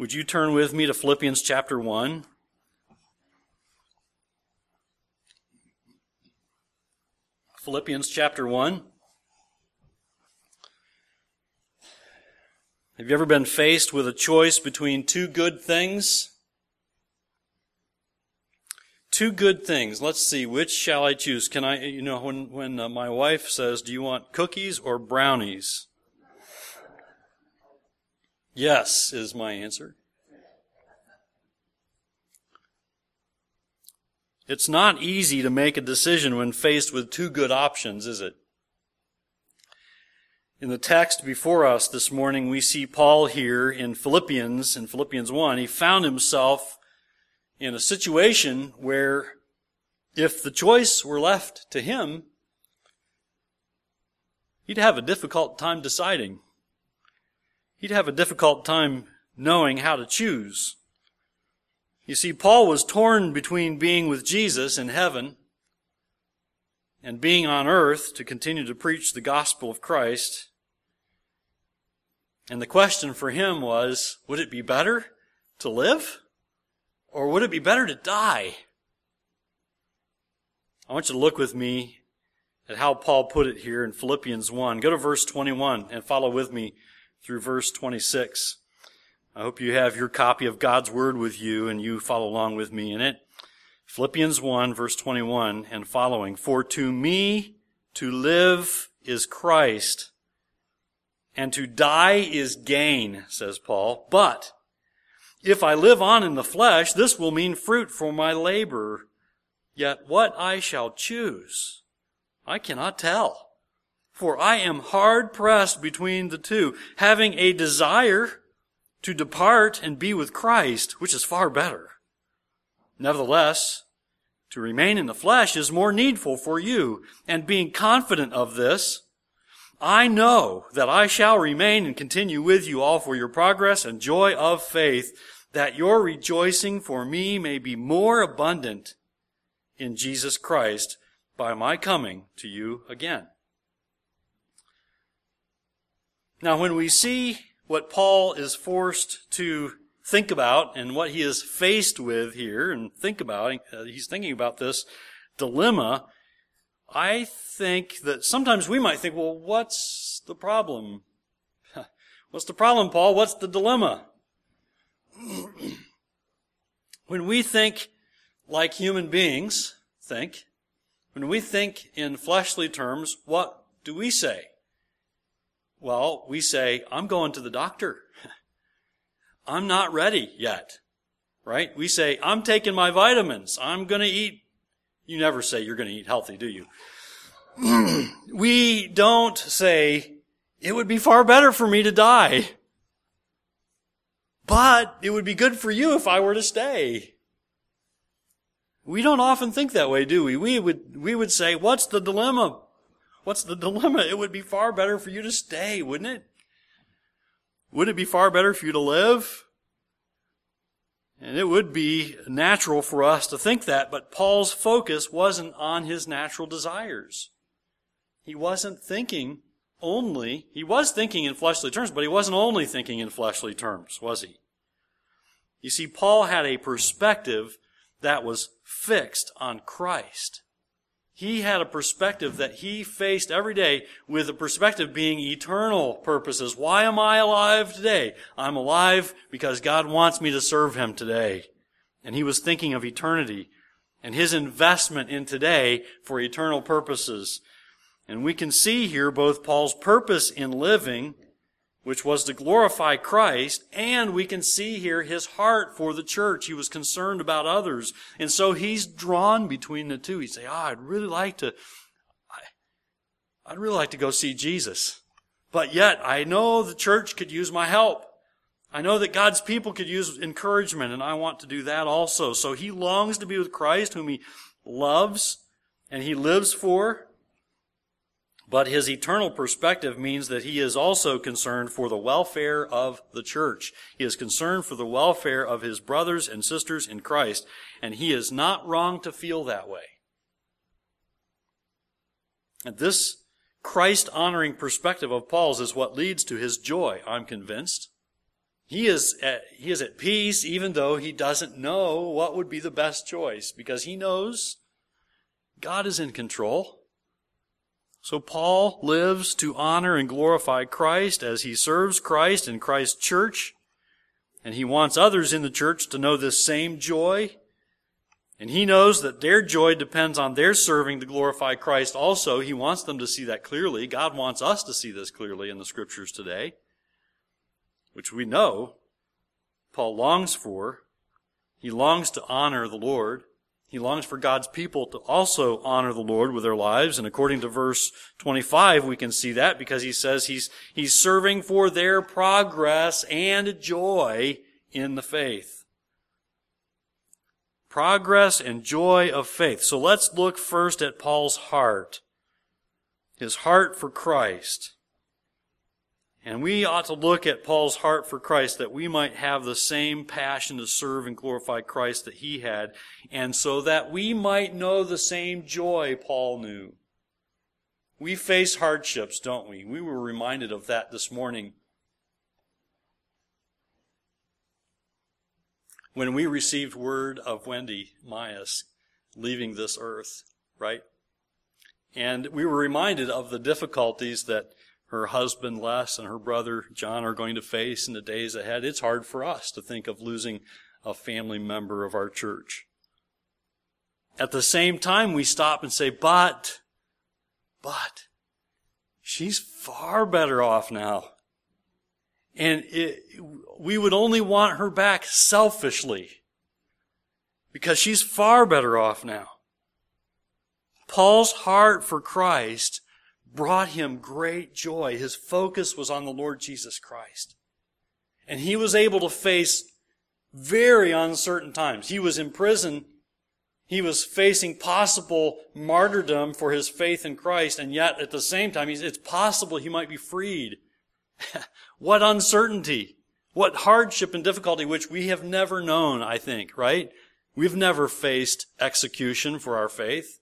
Would you turn with me to Philippians chapter 1? Philippians chapter 1. Have you ever been faced with a choice between two good things? Two good things. Let's see, which shall I choose? Can I, you know, when, when uh, my wife says, do you want cookies or brownies? Yes, is my answer. It's not easy to make a decision when faced with two good options, is it? In the text before us this morning, we see Paul here in Philippians, in Philippians 1. He found himself in a situation where if the choice were left to him, he'd have a difficult time deciding he'd have a difficult time knowing how to choose. You see, Paul was torn between being with Jesus in heaven and being on earth to continue to preach the gospel of Christ. And the question for him was, would it be better to live or would it be better to die? I want you to look with me at how Paul put it here in Philippians 1. Go to verse 21 and follow with me through verse 26. I hope you have your copy of God's Word with you and you follow along with me in it. Philippians 1 verse 21 and following. For to me to live is Christ and to die is gain, says Paul. But if I live on in the flesh, this will mean fruit for my labor. Yet what I shall choose, I cannot tell. For I am hard pressed between the two, having a desire to depart and be with Christ, which is far better. Nevertheless, to remain in the flesh is more needful for you, and being confident of this, I know that I shall remain and continue with you all for your progress and joy of faith, that your rejoicing for me may be more abundant in Jesus Christ by my coming to you again. Now, when we see what Paul is forced to think about and what he is faced with here and think about, uh, he's thinking about this dilemma, I think that sometimes we might think, well, what's the problem? What's the problem, Paul? What's the dilemma? when we think like human beings think, when we think in fleshly terms, what do we say? Well, we say, I'm going to the doctor. I'm not ready yet. Right? We say, I'm taking my vitamins. I'm going to eat. You never say you're going to eat healthy, do you? we don't say, it would be far better for me to die. But it would be good for you if I were to stay. We don't often think that way, do we? We would, we would say, what's the dilemma? What's the dilemma? It would be far better for you to stay, wouldn't it? Would it be far better for you to live? And it would be natural for us to think that, but Paul's focus wasn't on his natural desires. He wasn't thinking only, he was thinking in fleshly terms, but he wasn't only thinking in fleshly terms, was he? You see, Paul had a perspective that was fixed on Christ. He had a perspective that he faced every day with the perspective being eternal purposes. Why am I alive today? I'm alive because God wants me to serve Him today. And he was thinking of eternity and his investment in today for eternal purposes. And we can see here both Paul's purpose in living which was to glorify Christ, and we can see here his heart for the church. He was concerned about others. And so he's drawn between the two. He'd say, oh, I'd really like to, I'd really like to go see Jesus. But yet, I know the church could use my help. I know that God's people could use encouragement, and I want to do that also. So he longs to be with Christ, whom he loves and he lives for. But his eternal perspective means that he is also concerned for the welfare of the church. He is concerned for the welfare of his brothers and sisters in Christ, and he is not wrong to feel that way. And this Christ honoring perspective of Paul's is what leads to his joy, I'm convinced. He is, at, he is at peace even though he doesn't know what would be the best choice because he knows God is in control. So Paul lives to honor and glorify Christ as he serves Christ in Christ's church. And he wants others in the church to know this same joy. And he knows that their joy depends on their serving to glorify Christ also. He wants them to see that clearly. God wants us to see this clearly in the scriptures today which we know Paul longs for. He longs to honor the Lord. He longs for God's people to also honor the Lord with their lives. And according to verse 25, we can see that because he says he's, he's serving for their progress and joy in the faith. Progress and joy of faith. So let's look first at Paul's heart. His heart for Christ. And we ought to look at Paul's heart for Christ that we might have the same passion to serve and glorify Christ that he had, and so that we might know the same joy Paul knew. We face hardships, don't we? We were reminded of that this morning. When we received word of Wendy Myas leaving this earth, right? And we were reminded of the difficulties that her husband Les and her brother John are going to face in the days ahead. It's hard for us to think of losing a family member of our church. At the same time, we stop and say, but, but, she's far better off now. And it, we would only want her back selfishly because she's far better off now. Paul's heart for Christ brought him great joy. His focus was on the Lord Jesus Christ. And he was able to face very uncertain times. He was in prison. He was facing possible martyrdom for his faith in Christ, and yet at the same time, it's possible he might be freed. what uncertainty! What hardship and difficulty which we have never known, I think, right? We've never faced execution for our faith.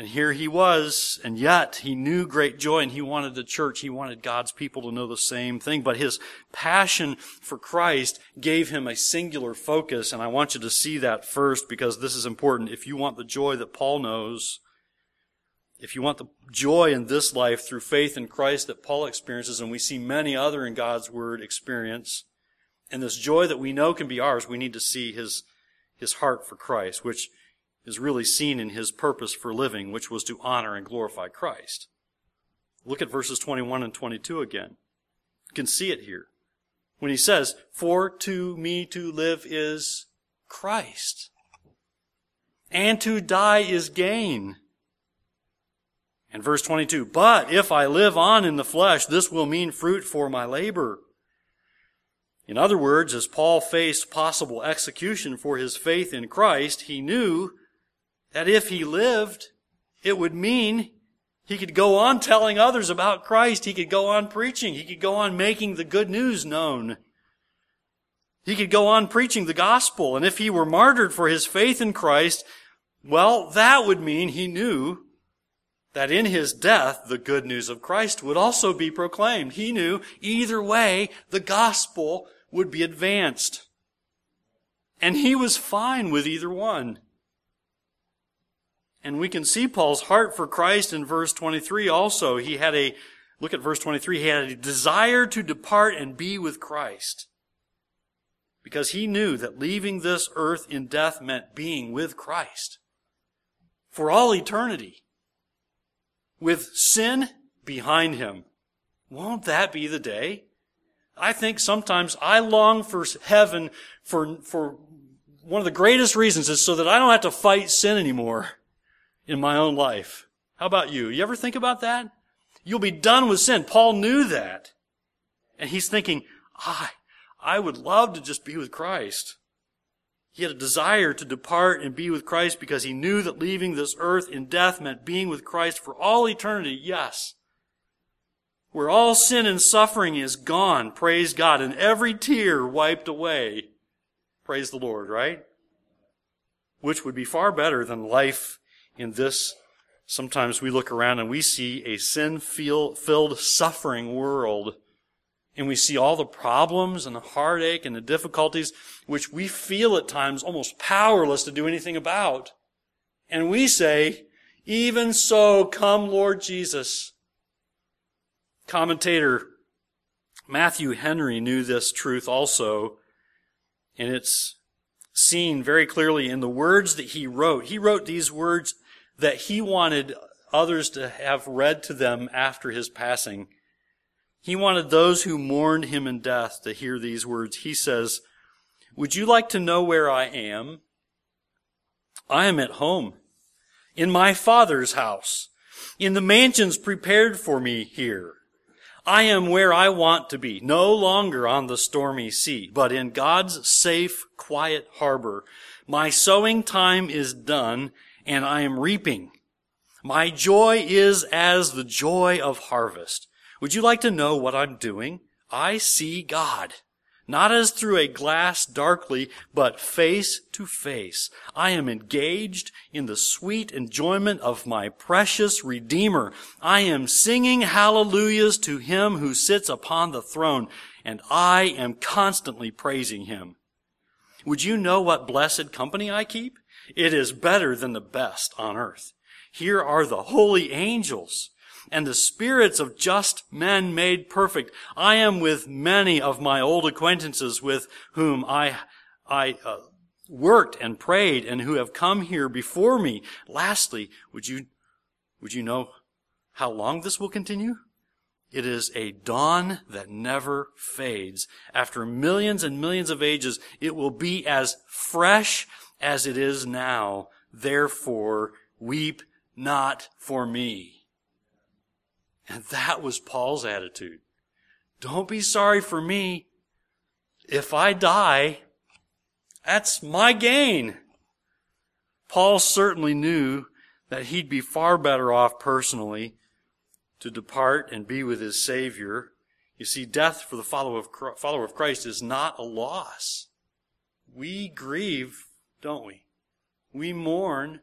And here he was, and yet he knew great joy and he wanted the church, he wanted God's people to know the same thing. But his passion for Christ gave him a singular focus, and I want you to see that first because this is important. If you want the joy that Paul knows, if you want the joy in this life through faith in Christ that Paul experiences, and we see many other in God's Word experience, and this joy that we know can be ours, we need to see his, his heart for Christ, which is really seen in his purpose for living, which was to honor and glorify Christ. Look at verses 21 and 22 again. You can see it here. When he says, For to me to live is Christ, and to die is gain. And verse 22, But if I live on in the flesh, this will mean fruit for my labor. In other words, as Paul faced possible execution for his faith in Christ, he knew that if he lived, it would mean he could go on telling others about Christ. He could go on preaching. He could go on making the good news known. He could go on preaching the gospel. And if he were martyred for his faith in Christ, well, that would mean he knew that in his death, the good news of Christ would also be proclaimed. He knew either way, the gospel would be advanced. And he was fine with either one. And we can see Paul's heart for Christ in verse 23 also. He had a, look at verse 23, he had a desire to depart and be with Christ. Because he knew that leaving this earth in death meant being with Christ. For all eternity. With sin behind him. Won't that be the day? I think sometimes I long for heaven for, for one of the greatest reasons is so that I don't have to fight sin anymore in my own life. How about you? You ever think about that? You'll be done with sin. Paul knew that. And he's thinking, I, I would love to just be with Christ. He had a desire to depart and be with Christ because he knew that leaving this earth in death meant being with Christ for all eternity. Yes. Where all sin and suffering is gone, praise God, and every tear wiped away. Praise the Lord, right? Which would be far better than life in this, sometimes we look around and we see a sin filled, suffering world and we see all the problems and the heartache and the difficulties which we feel at times almost powerless to do anything about. And we say, even so, come Lord Jesus. Commentator Matthew Henry knew this truth also, and it's seen very clearly in the words that he wrote. He wrote these words that he wanted others to have read to them after his passing. He wanted those who mourned him in death to hear these words. He says, Would you like to know where I am? I am at home, in my Father's house, in the mansions prepared for me here. I am where I want to be, no longer on the stormy sea, but in God's safe, quiet harbor. My sowing time is done, and I am reaping. My joy is as the joy of harvest. Would you like to know what I'm doing? I see God. Not as through a glass darkly, but face to face. I am engaged in the sweet enjoyment of my precious Redeemer. I am singing hallelujahs to Him who sits upon the throne, and I am constantly praising Him. Would you know what blessed company I keep? It is better than the best on earth. Here are the holy angels and the spirits of just men made perfect. I am with many of my old acquaintances with whom I, I uh, worked and prayed and who have come here before me. Lastly, would you, would you know how long this will continue? It is a dawn that never fades. After millions and millions of ages, it will be as fresh as it is now. Therefore, weep not for me. And that was Paul's attitude. Don't be sorry for me. If I die, that's my gain. Paul certainly knew that he'd be far better off personally to depart and be with his Savior. You see, death for the follower of Christ is not a loss. We grieve, don't we? We mourn.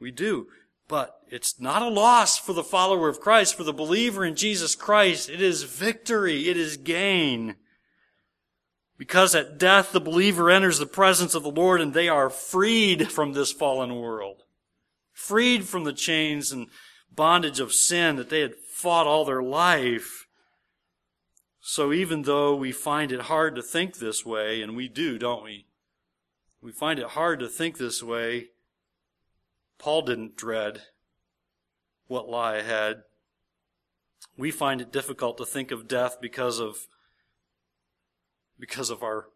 We do. But it's not a loss for the follower of Christ, for the believer in Jesus Christ. It is victory. It is gain. Because at death, the believer enters the presence of the Lord and they are freed from this fallen world. Freed from the chains and bondage of sin that they had fought all their life. So even though we find it hard to think this way, and we do, don't we? We find it hard to think this way. Paul didn't dread what lie ahead. We find it difficult to think of death because of because of our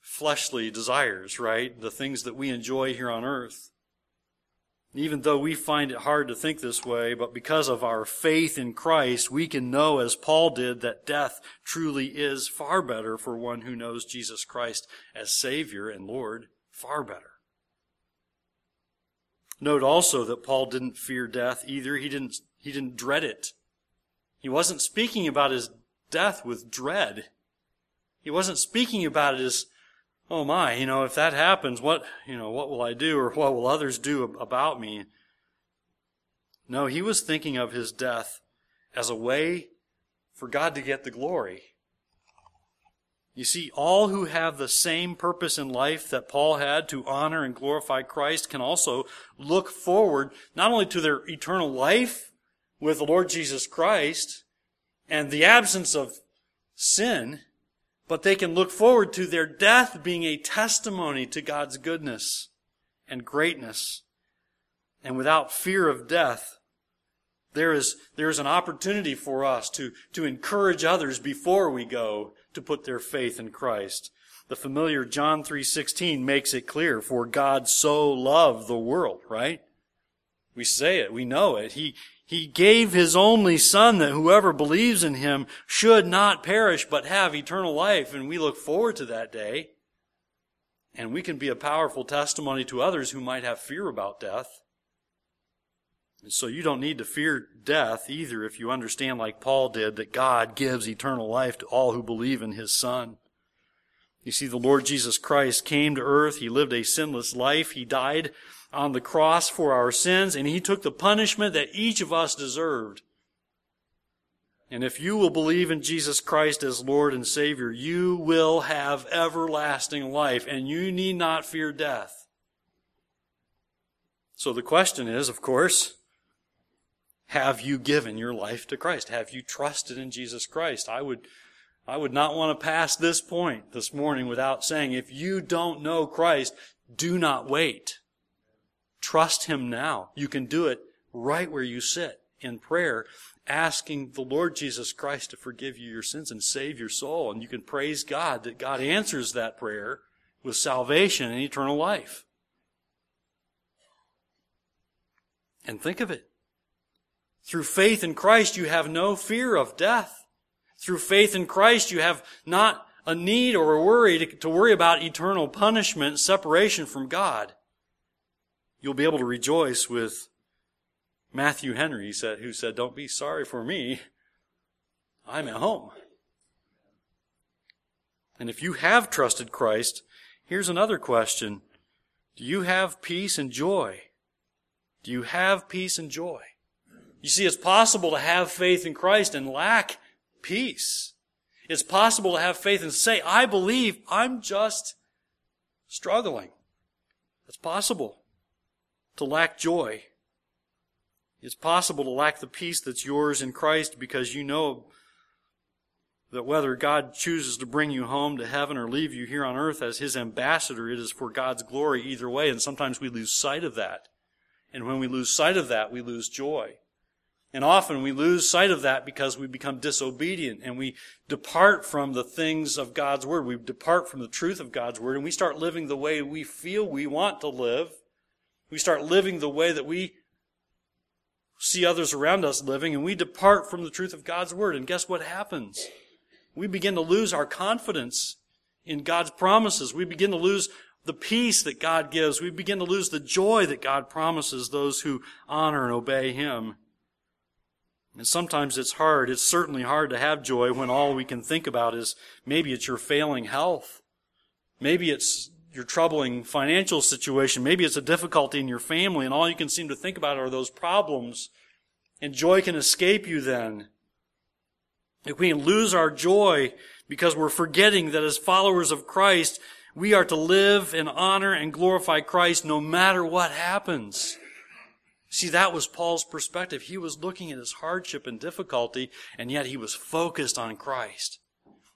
fleshly desires, right? The things that we enjoy here on earth. Even though we find it hard to think this way, but because of our faith in Christ, we can know, as Paul did, that death truly is far better for one who knows Jesus Christ as Savior and Lord. Far better. Note also that Paul didn't fear death either. He didn't, he didn't dread it. He wasn't speaking about his death with dread. He wasn't speaking about it as, oh my, you know, if that happens, what, you know, what will I do or what will others do about me? No, he was thinking of his death as a way for God to get the glory. You see, all who have the same purpose in life that Paul had to honor and glorify Christ can also look forward not only to their eternal life with the Lord Jesus Christ and the absence of sin, but they can look forward to their death being a testimony to God's goodness and greatness. And without fear of death, there is, there is an opportunity for us to, to encourage others before we go to put their faith in Christ. The familiar John 3:16 makes it clear, for God so loved the world, right? We say it, we know it. He he gave his only son that whoever believes in him should not perish but have eternal life and we look forward to that day. And we can be a powerful testimony to others who might have fear about death. And so you don't need to fear death either if you understand, like Paul did, that God gives eternal life to all who believe in his Son. You see, the Lord Jesus Christ came to earth. He lived a sinless life. He died on the cross for our sins, and he took the punishment that each of us deserved. And if you will believe in Jesus Christ as Lord and Savior, you will have everlasting life and you need not fear death. So the question is, of course, have you given your life to Christ? Have you trusted in Jesus Christ? I would, I would not want to pass this point this morning without saying, if you don't know Christ, do not wait. Trust Him now. You can do it right where you sit in prayer asking the Lord Jesus Christ to forgive you your sins and save your soul. And you can praise God that God answers that prayer with salvation and eternal life. And think of it. Through faith in Christ, you have no fear of death. Through faith in Christ, you have not a need or a worry to, to worry about eternal punishment, separation from God. You'll be able to rejoice with Matthew Henry said, who said, Don't be sorry for me. I'm at home. And if you have trusted Christ, here's another question. Do you have peace and joy? Do you have peace and joy? You see, it's possible to have faith in Christ and lack peace. It's possible to have faith and say, I believe I'm just struggling. It's possible to lack joy. It's possible to lack the peace that's yours in Christ because you know that whether God chooses to bring you home to heaven or leave you here on earth as His ambassador, it is for God's glory either way. And sometimes we lose sight of that. And when we lose sight of that, we lose joy. And often we lose sight of that because we become disobedient and we depart from the things of God's Word. We depart from the truth of God's Word and we start living the way we feel we want to live. We start living the way that we see others around us living and we depart from the truth of God's Word. And guess what happens? We begin to lose our confidence in God's promises. We begin to lose the peace that God gives. We begin to lose the joy that God promises those who honor and obey Him. And sometimes it's hard. It's certainly hard to have joy when all we can think about is maybe it's your failing health. Maybe it's your troubling financial situation. Maybe it's a difficulty in your family and all you can seem to think about are those problems. And joy can escape you then. If we lose our joy because we're forgetting that as followers of Christ, we are to live and honor and glorify Christ no matter what happens. See, that was Paul's perspective. He was looking at his hardship and difficulty, and yet he was focused on Christ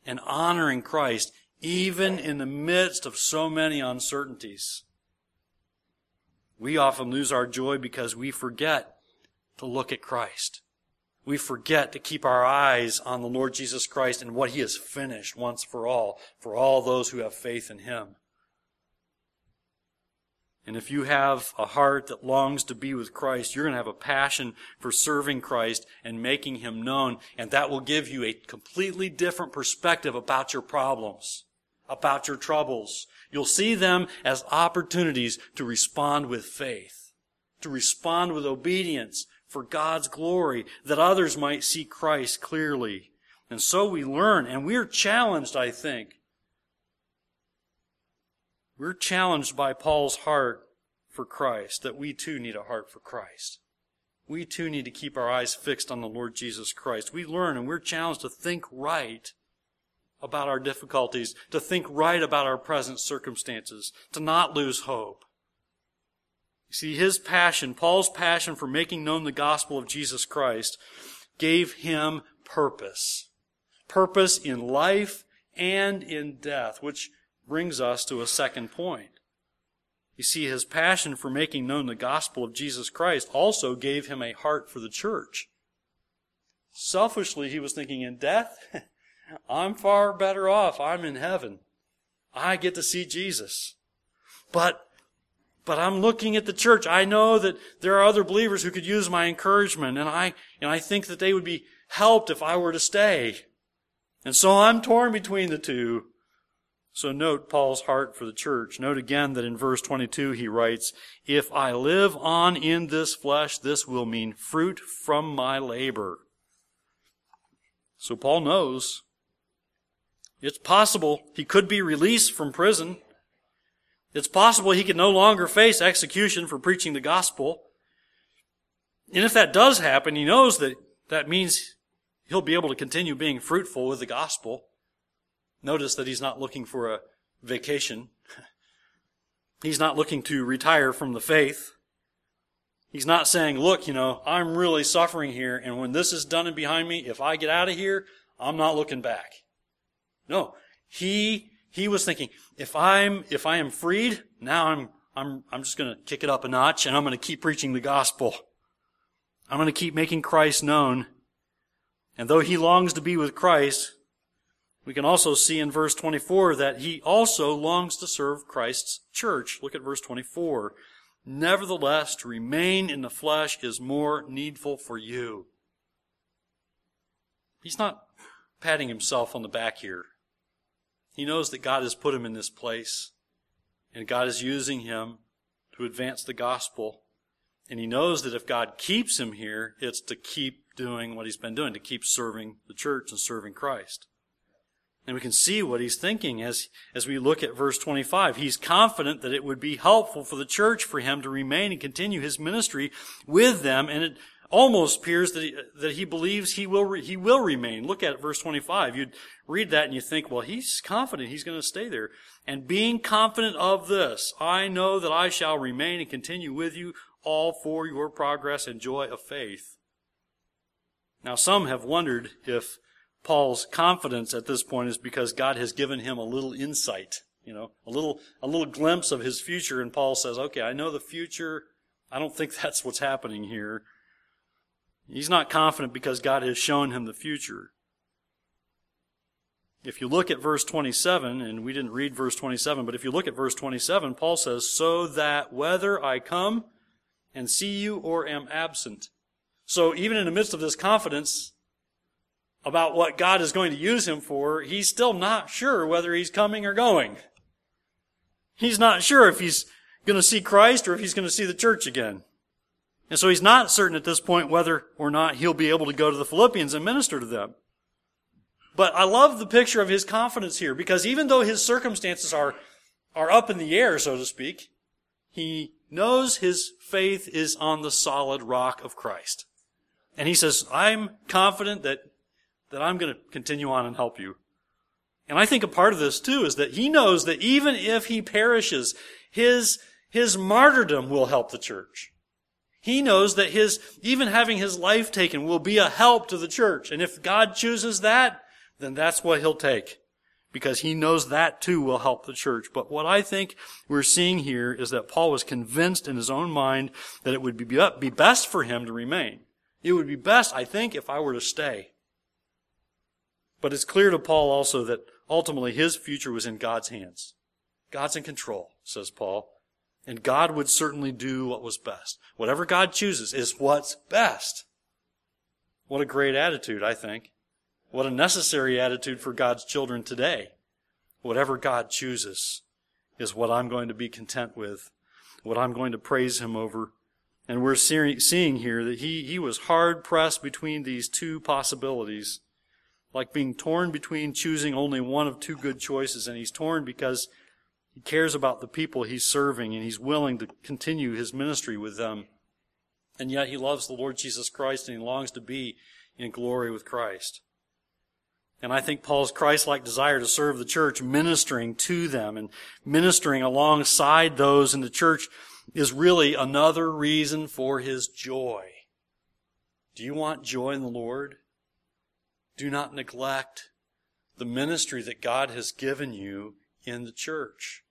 and honoring Christ even in the midst of so many uncertainties. We often lose our joy because we forget to look at Christ. We forget to keep our eyes on the Lord Jesus Christ and what He has finished once for all, for all those who have faith in Him. And if you have a heart that longs to be with Christ, you're going to have a passion for serving Christ and making Him known. And that will give you a completely different perspective about your problems, about your troubles. You'll see them as opportunities to respond with faith, to respond with obedience for God's glory, that others might see Christ clearly. And so we learn, and we're challenged, I think, we're challenged by Paul's heart for Christ, that we too need a heart for Christ. We too need to keep our eyes fixed on the Lord Jesus Christ. We learn and we're challenged to think right about our difficulties, to think right about our present circumstances, to not lose hope. You see, his passion, Paul's passion for making known the gospel of Jesus Christ, gave him purpose. Purpose in life and in death, which brings us to a second point. You see, his passion for making known the gospel of Jesus Christ also gave him a heart for the church. Selfishly, he was thinking, in death, I'm far better off. I'm in heaven. I get to see Jesus. But, but I'm looking at the church. I know that there are other believers who could use my encouragement, and I, and I think that they would be helped if I were to stay. And so I'm torn between the two. So note Paul's heart for the church. Note again that in verse 22 he writes, If I live on in this flesh, this will mean fruit from my labor. So Paul knows it's possible he could be released from prison. It's possible he could no longer face execution for preaching the gospel. And if that does happen, he knows that that means he'll be able to continue being fruitful with the gospel. Notice that he's not looking for a vacation. He's not looking to retire from the faith. He's not saying, look, you know, I'm really suffering here, and when this is done and behind me, if I get out of here, I'm not looking back. No. He, he was thinking, if I'm, if I am freed, now I'm, I'm, I'm just gonna kick it up a notch and I'm gonna keep preaching the gospel. I'm gonna keep making Christ known. And though he longs to be with Christ, we can also see in verse 24 that he also longs to serve Christ's church. Look at verse 24. Nevertheless, to remain in the flesh is more needful for you. He's not patting himself on the back here. He knows that God has put him in this place, and God is using him to advance the gospel. And he knows that if God keeps him here, it's to keep doing what he's been doing, to keep serving the church and serving Christ. And we can see what he's thinking as, as we look at verse 25. He's confident that it would be helpful for the church for him to remain and continue his ministry with them. And it almost appears that he, that he believes he will, re, he will remain. Look at verse 25. You'd read that and you think, well, he's confident he's going to stay there. And being confident of this, I know that I shall remain and continue with you all for your progress and joy of faith. Now, some have wondered if Paul's confidence at this point is because God has given him a little insight, you know, a little, a little glimpse of his future. And Paul says, okay, I know the future. I don't think that's what's happening here. He's not confident because God has shown him the future. If you look at verse 27, and we didn't read verse 27, but if you look at verse 27, Paul says, so that whether I come and see you or am absent. So even in the midst of this confidence, about what God is going to use him for, he's still not sure whether he's coming or going. He's not sure if he's going to see Christ or if he's going to see the church again. And so he's not certain at this point whether or not he'll be able to go to the Philippians and minister to them. But I love the picture of his confidence here because even though his circumstances are, are up in the air, so to speak, he knows his faith is on the solid rock of Christ. And he says, I'm confident that that I'm going to continue on and help you. And I think a part of this too is that he knows that even if he perishes, his, his martyrdom will help the church. He knows that his, even having his life taken will be a help to the church. And if God chooses that, then that's what he'll take. Because he knows that too will help the church. But what I think we're seeing here is that Paul was convinced in his own mind that it would be, be best for him to remain. It would be best, I think, if I were to stay. But it's clear to Paul also that ultimately his future was in God's hands. God's in control, says Paul. And God would certainly do what was best. Whatever God chooses is what's best. What a great attitude, I think. What a necessary attitude for God's children today. Whatever God chooses is what I'm going to be content with, what I'm going to praise Him over. And we're seeing here that he, he was hard pressed between these two possibilities like being torn between choosing only one of two good choices. And he's torn because he cares about the people he's serving and he's willing to continue his ministry with them. And yet he loves the Lord Jesus Christ and he longs to be in glory with Christ. And I think Paul's Christ-like desire to serve the church, ministering to them and ministering alongside those in the church is really another reason for his joy. Do you want joy in the Lord? do not neglect the ministry that God has given you in the church.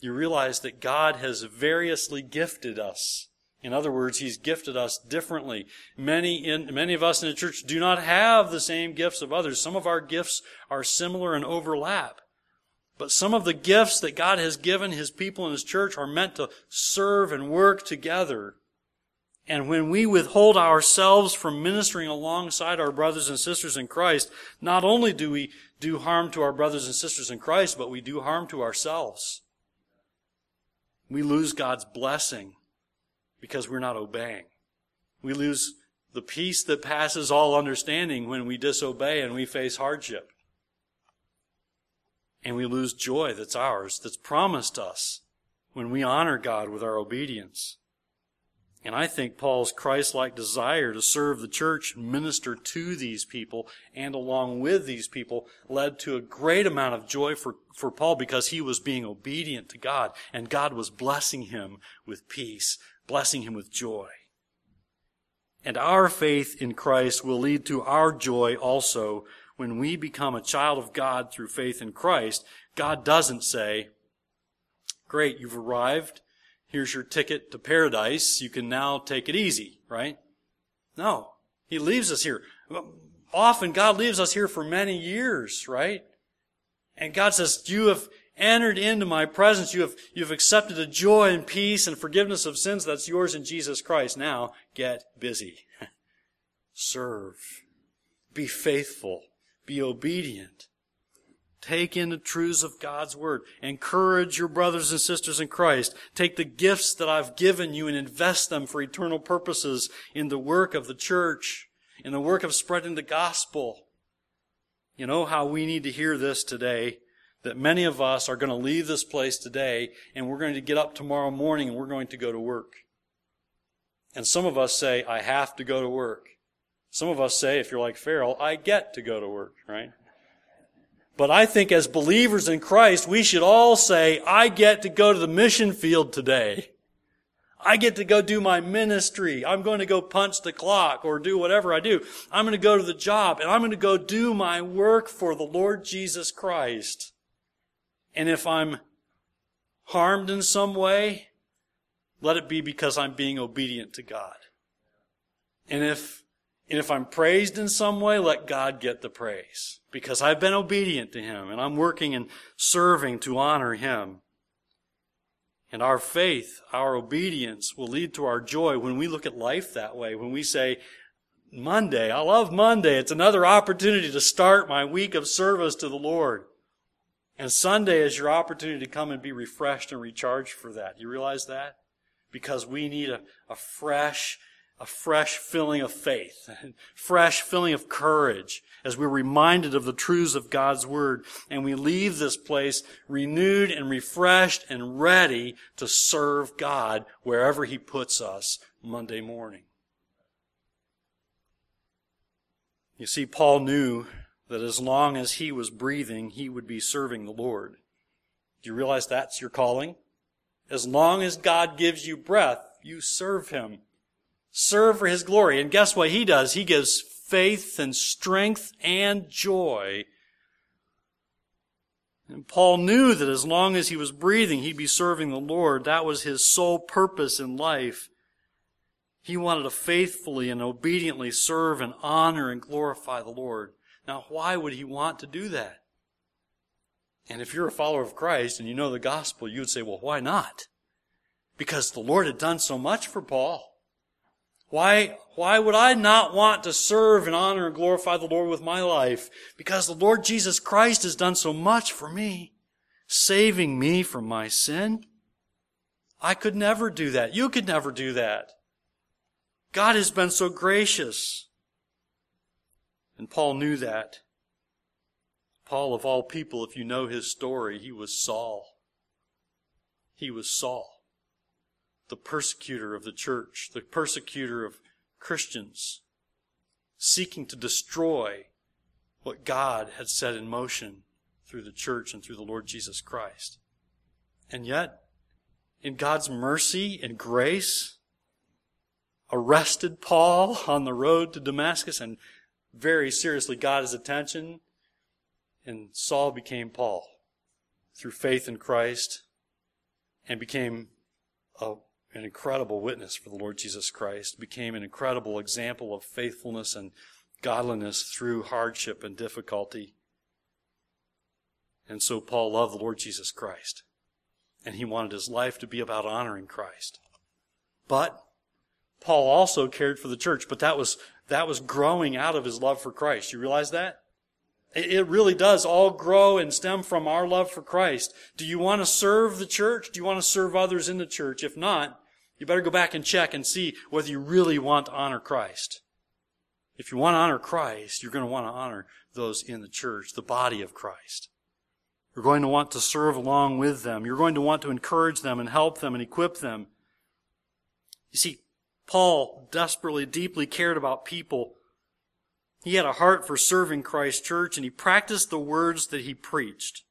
You realize that God has variously gifted us. In other words, He's gifted us differently. Many in, many of us in the church do not have the same gifts of others. Some of our gifts are similar and overlap. But some of the gifts that God has given His people in His church are meant to serve and work together and when we withhold ourselves from ministering alongside our brothers and sisters in Christ, not only do we do harm to our brothers and sisters in Christ, but we do harm to ourselves. We lose God's blessing because we're not obeying. We lose the peace that passes all understanding when we disobey and we face hardship. And we lose joy that's ours, that's promised us when we honor God with our obedience. And I think Paul's Christ-like desire to serve the church, minister to these people, and along with these people led to a great amount of joy for, for Paul because he was being obedient to God and God was blessing him with peace, blessing him with joy. And our faith in Christ will lead to our joy also when we become a child of God through faith in Christ. God doesn't say, great, you've arrived here's your ticket to paradise. You can now take it easy, right? No. He leaves us here. Often God leaves us here for many years, right? And God says, you have entered into my presence. You have, you have accepted the joy and peace and forgiveness of sins that's yours in Jesus Christ. Now get busy. Serve. Be faithful. Be obedient. Take in the truths of God's Word. Encourage your brothers and sisters in Christ. Take the gifts that I've given you and invest them for eternal purposes in the work of the church, in the work of spreading the gospel. You know how we need to hear this today? That many of us are going to leave this place today and we're going to get up tomorrow morning and we're going to go to work. And some of us say, I have to go to work. Some of us say, if you're like Farrell, I get to go to work, right? But I think as believers in Christ, we should all say, I get to go to the mission field today. I get to go do my ministry. I'm going to go punch the clock or do whatever I do. I'm going to go to the job and I'm going to go do my work for the Lord Jesus Christ. And if I'm harmed in some way, let it be because I'm being obedient to God. And if and if I'm praised in some way, let God get the praise. Because I've been obedient to Him and I'm working and serving to honor Him. And our faith, our obedience will lead to our joy when we look at life that way. When we say, Monday, I love Monday. It's another opportunity to start my week of service to the Lord. And Sunday is your opportunity to come and be refreshed and recharged for that. You realize that? Because we need a, a fresh, a fresh filling of faith, fresh filling of courage as we're reminded of the truths of God's Word and we leave this place renewed and refreshed and ready to serve God wherever He puts us Monday morning. You see, Paul knew that as long as he was breathing, he would be serving the Lord. Do you realize that's your calling? As long as God gives you breath, you serve Him. Serve for His glory. And guess what He does? He gives faith and strength and joy. And Paul knew that as long as he was breathing, he'd be serving the Lord. That was his sole purpose in life. He wanted to faithfully and obediently serve and honor and glorify the Lord. Now, why would he want to do that? And if you're a follower of Christ and you know the gospel, you would say, well, why not? Because the Lord had done so much for Paul. Why, why would I not want to serve and honor and glorify the Lord with my life? Because the Lord Jesus Christ has done so much for me, saving me from my sin. I could never do that. You could never do that. God has been so gracious. And Paul knew that. Paul, of all people, if you know his story, he was Saul. He was Saul the persecutor of the church, the persecutor of Christians, seeking to destroy what God had set in motion through the church and through the Lord Jesus Christ. And yet, in God's mercy and grace, arrested Paul on the road to Damascus and very seriously got his attention, and Saul became Paul through faith in Christ and became a an incredible witness for the Lord Jesus Christ, became an incredible example of faithfulness and godliness through hardship and difficulty. And so Paul loved the Lord Jesus Christ. And he wanted his life to be about honoring Christ. But Paul also cared for the church, but that was, that was growing out of his love for Christ. You realize that? It really does all grow and stem from our love for Christ. Do you want to serve the church? Do you want to serve others in the church? If not, you better go back and check and see whether you really want to honor Christ. If you want to honor Christ, you're going to want to honor those in the church, the body of Christ. You're going to want to serve along with them. You're going to want to encourage them and help them and equip them. You see, Paul desperately, deeply cared about people. He had a heart for serving Christ's church and he practiced the words that he preached.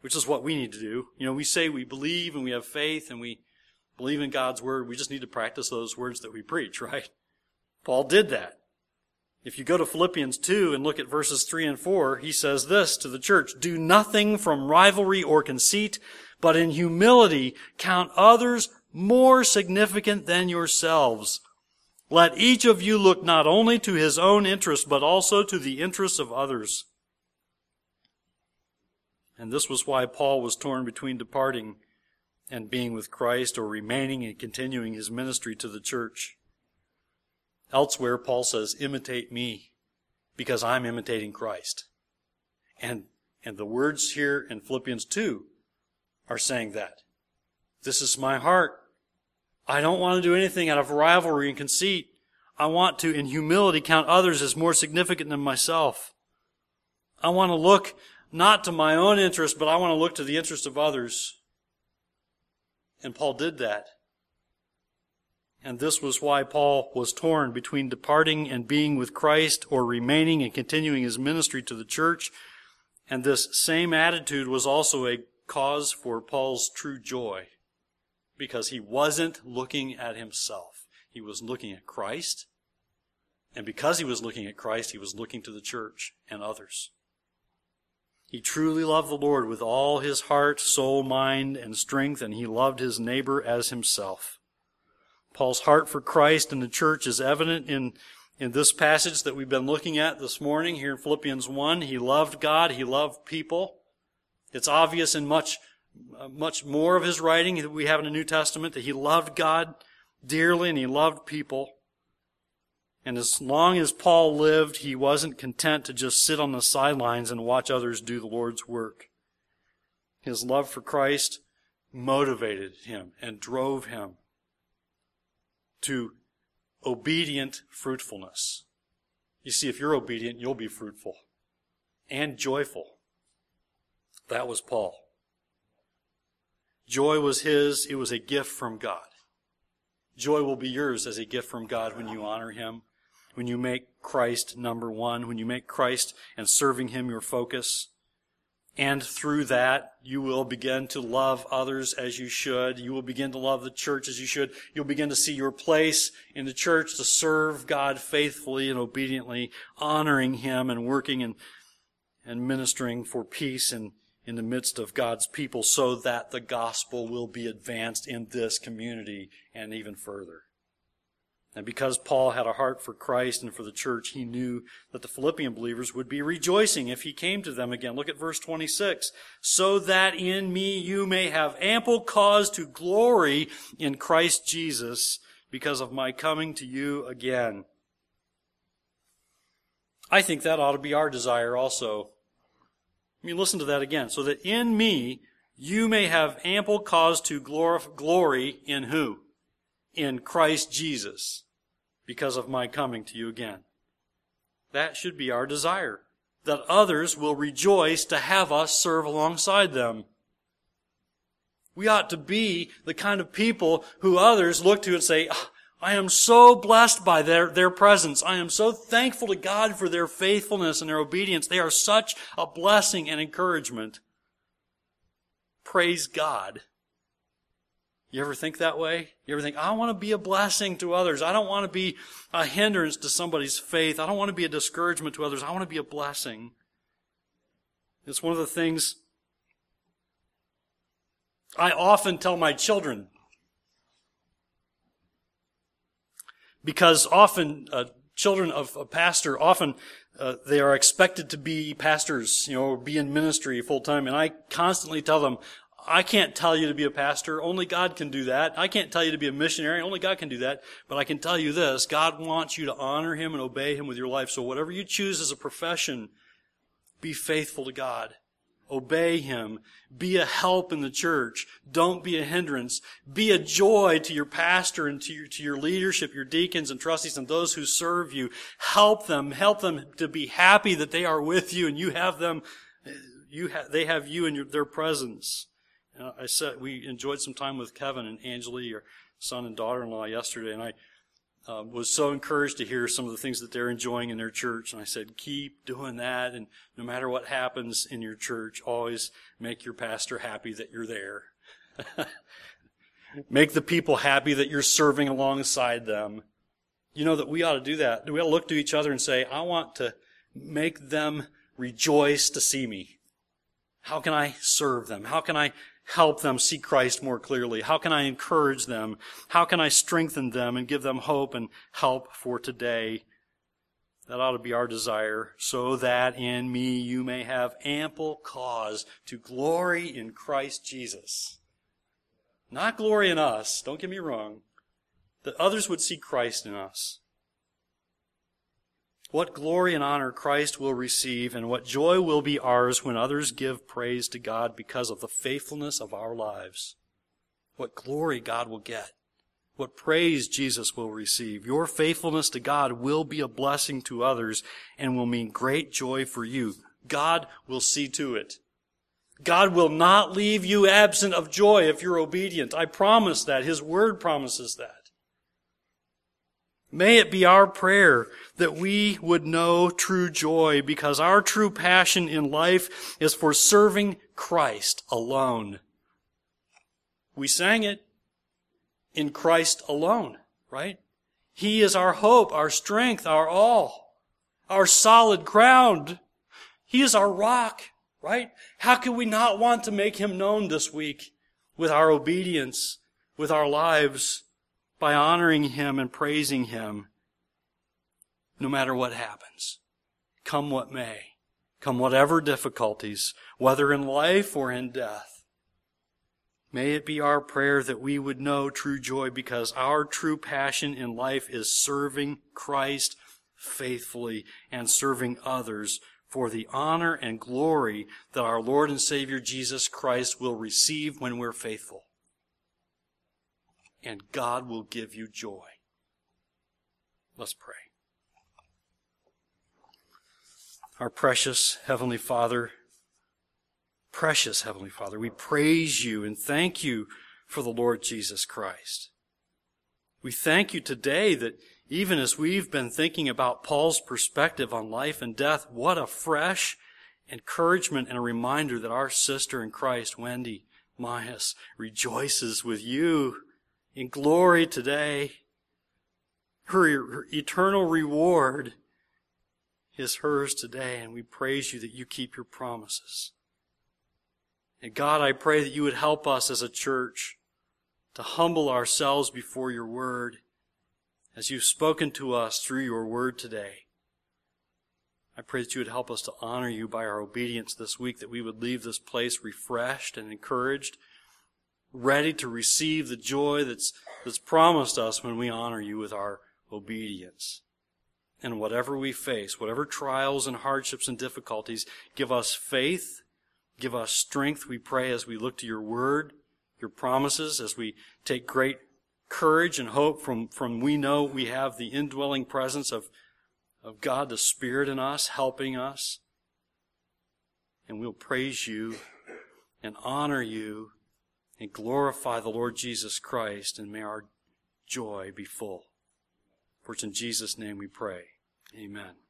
Which is what we need to do. You know, we say we believe and we have faith and we believe in God's word. We just need to practice those words that we preach, right? Paul did that. If you go to Philippians 2 and look at verses 3 and 4, he says this to the church, Do nothing from rivalry or conceit, but in humility count others more significant than yourselves. Let each of you look not only to his own interest, but also to the interests of others. And this was why Paul was torn between departing and being with Christ or remaining and continuing his ministry to the church. Elsewhere, Paul says, imitate me because I'm imitating Christ. And, and the words here in Philippians 2 are saying that. This is my heart. I don't want to do anything out of rivalry and conceit. I want to, in humility, count others as more significant than myself. I want to look not to my own interest, but I want to look to the interest of others. And Paul did that. And this was why Paul was torn between departing and being with Christ or remaining and continuing his ministry to the church. And this same attitude was also a cause for Paul's true joy because he wasn't looking at himself. He was looking at Christ. And because he was looking at Christ, he was looking to the church and others. He truly loved the Lord with all his heart, soul, mind, and strength, and he loved his neighbor as himself. Paul's heart for Christ and the church is evident in, in this passage that we've been looking at this morning here in Philippians 1. He loved God, he loved people. It's obvious in much, Uh, much more of his writing that we have in the New Testament that he loved God dearly and he loved people. And as long as Paul lived, he wasn't content to just sit on the sidelines and watch others do the Lord's work. His love for Christ motivated him and drove him to obedient fruitfulness. You see, if you're obedient, you'll be fruitful and joyful. That was Paul. Joy was his, it was a gift from God. Joy will be yours as a gift from God when you honor him, when you make Christ number one, when you make Christ and serving him your focus. And through that, you will begin to love others as you should. You will begin to love the church as you should. You'll begin to see your place in the church to serve God faithfully and obediently, honoring Him and working and, and ministering for peace and in the midst of God's people so that the gospel will be advanced in this community and even further. And because Paul had a heart for Christ and for the church, he knew that the Philippian believers would be rejoicing if he came to them again. Look at verse 26. So that in me you may have ample cause to glory in Christ Jesus because of my coming to you again. I think that ought to be our desire also. I listen to that again. So that in me you may have ample cause to glory in who? In Christ Jesus because of my coming to you again. That should be our desire. That others will rejoice to have us serve alongside them. We ought to be the kind of people who others look to and say, ah, I am so blessed by their, their presence. I am so thankful to God for their faithfulness and their obedience. They are such a blessing and encouragement. Praise God. You ever think that way? You ever think, I want to be a blessing to others. I don't want to be a hindrance to somebody's faith. I don't want to be a discouragement to others. I want to be a blessing. It's one of the things I often tell my children. Because often, uh, children of a pastor, often uh, they are expected to be pastors, you know, be in ministry full time. And I constantly tell them, I can't tell you to be a pastor. Only God can do that. I can't tell you to be a missionary. Only God can do that. But I can tell you this. God wants you to honor Him and obey Him with your life. So whatever you choose as a profession, be faithful to God. Obey Him. Be a help in the church. Don't be a hindrance. Be a joy to your pastor and to your, to your leadership, your deacons and trustees and those who serve you. Help them. Help them to be happy that they are with you and you have them, you ha- they have you in your, their presence uh, I said we enjoyed some time with Kevin and Angela, your son and daughter-in-law, yesterday, and I uh, was so encouraged to hear some of the things that they're enjoying in their church. And I said, keep doing that, and no matter what happens in your church, always make your pastor happy that you're there. make the people happy that you're serving alongside them. You know that we ought to do that. We ought to look to each other and say, I want to make them rejoice to see me. How can I serve them? How can I help them see Christ more clearly? How can I encourage them? How can I strengthen them and give them hope and help for today? That ought to be our desire, so that in me you may have ample cause to glory in Christ Jesus. Not glory in us, don't get me wrong, that others would see Christ in us. What glory and honor Christ will receive, and what joy will be ours when others give praise to God because of the faithfulness of our lives. What glory God will get. What praise Jesus will receive. Your faithfulness to God will be a blessing to others and will mean great joy for you. God will see to it. God will not leave you absent of joy if you're obedient. I promise that. His word promises that. May it be our prayer that we would know true joy because our true passion in life is for serving Christ alone. We sang it in Christ alone, right? He is our hope, our strength, our all, our solid ground. He is our rock, right? How can we not want to make him known this week with our obedience, with our lives? By honoring Him and praising Him no matter what happens. Come what may. Come whatever difficulties, whether in life or in death. May it be our prayer that we would know true joy because our true passion in life is serving Christ faithfully and serving others for the honor and glory that our Lord and Savior Jesus Christ will receive when we're faithful and God will give you joy. Let's pray. Our precious Heavenly Father, precious Heavenly Father, we praise you and thank you for the Lord Jesus Christ. We thank you today that even as we've been thinking about Paul's perspective on life and death, what a fresh encouragement and a reminder that our sister in Christ, Wendy Myas, rejoices with you in glory today. Her, her eternal reward is hers today, and we praise you that you keep your promises. And God, I pray that you would help us as a church to humble ourselves before your word as you've spoken to us through your word today. I pray that you would help us to honor you by our obedience this week, that we would leave this place refreshed and encouraged ready to receive the joy that's, that's promised us when we honor you with our obedience. And whatever we face, whatever trials and hardships and difficulties, give us faith, give us strength, we pray, as we look to your word, your promises, as we take great courage and hope from, from we know we have the indwelling presence of, of God, the Spirit in us, helping us. And we'll praise you and honor you and glorify the Lord Jesus Christ, and may our joy be full. For it's in Jesus' name we pray. Amen.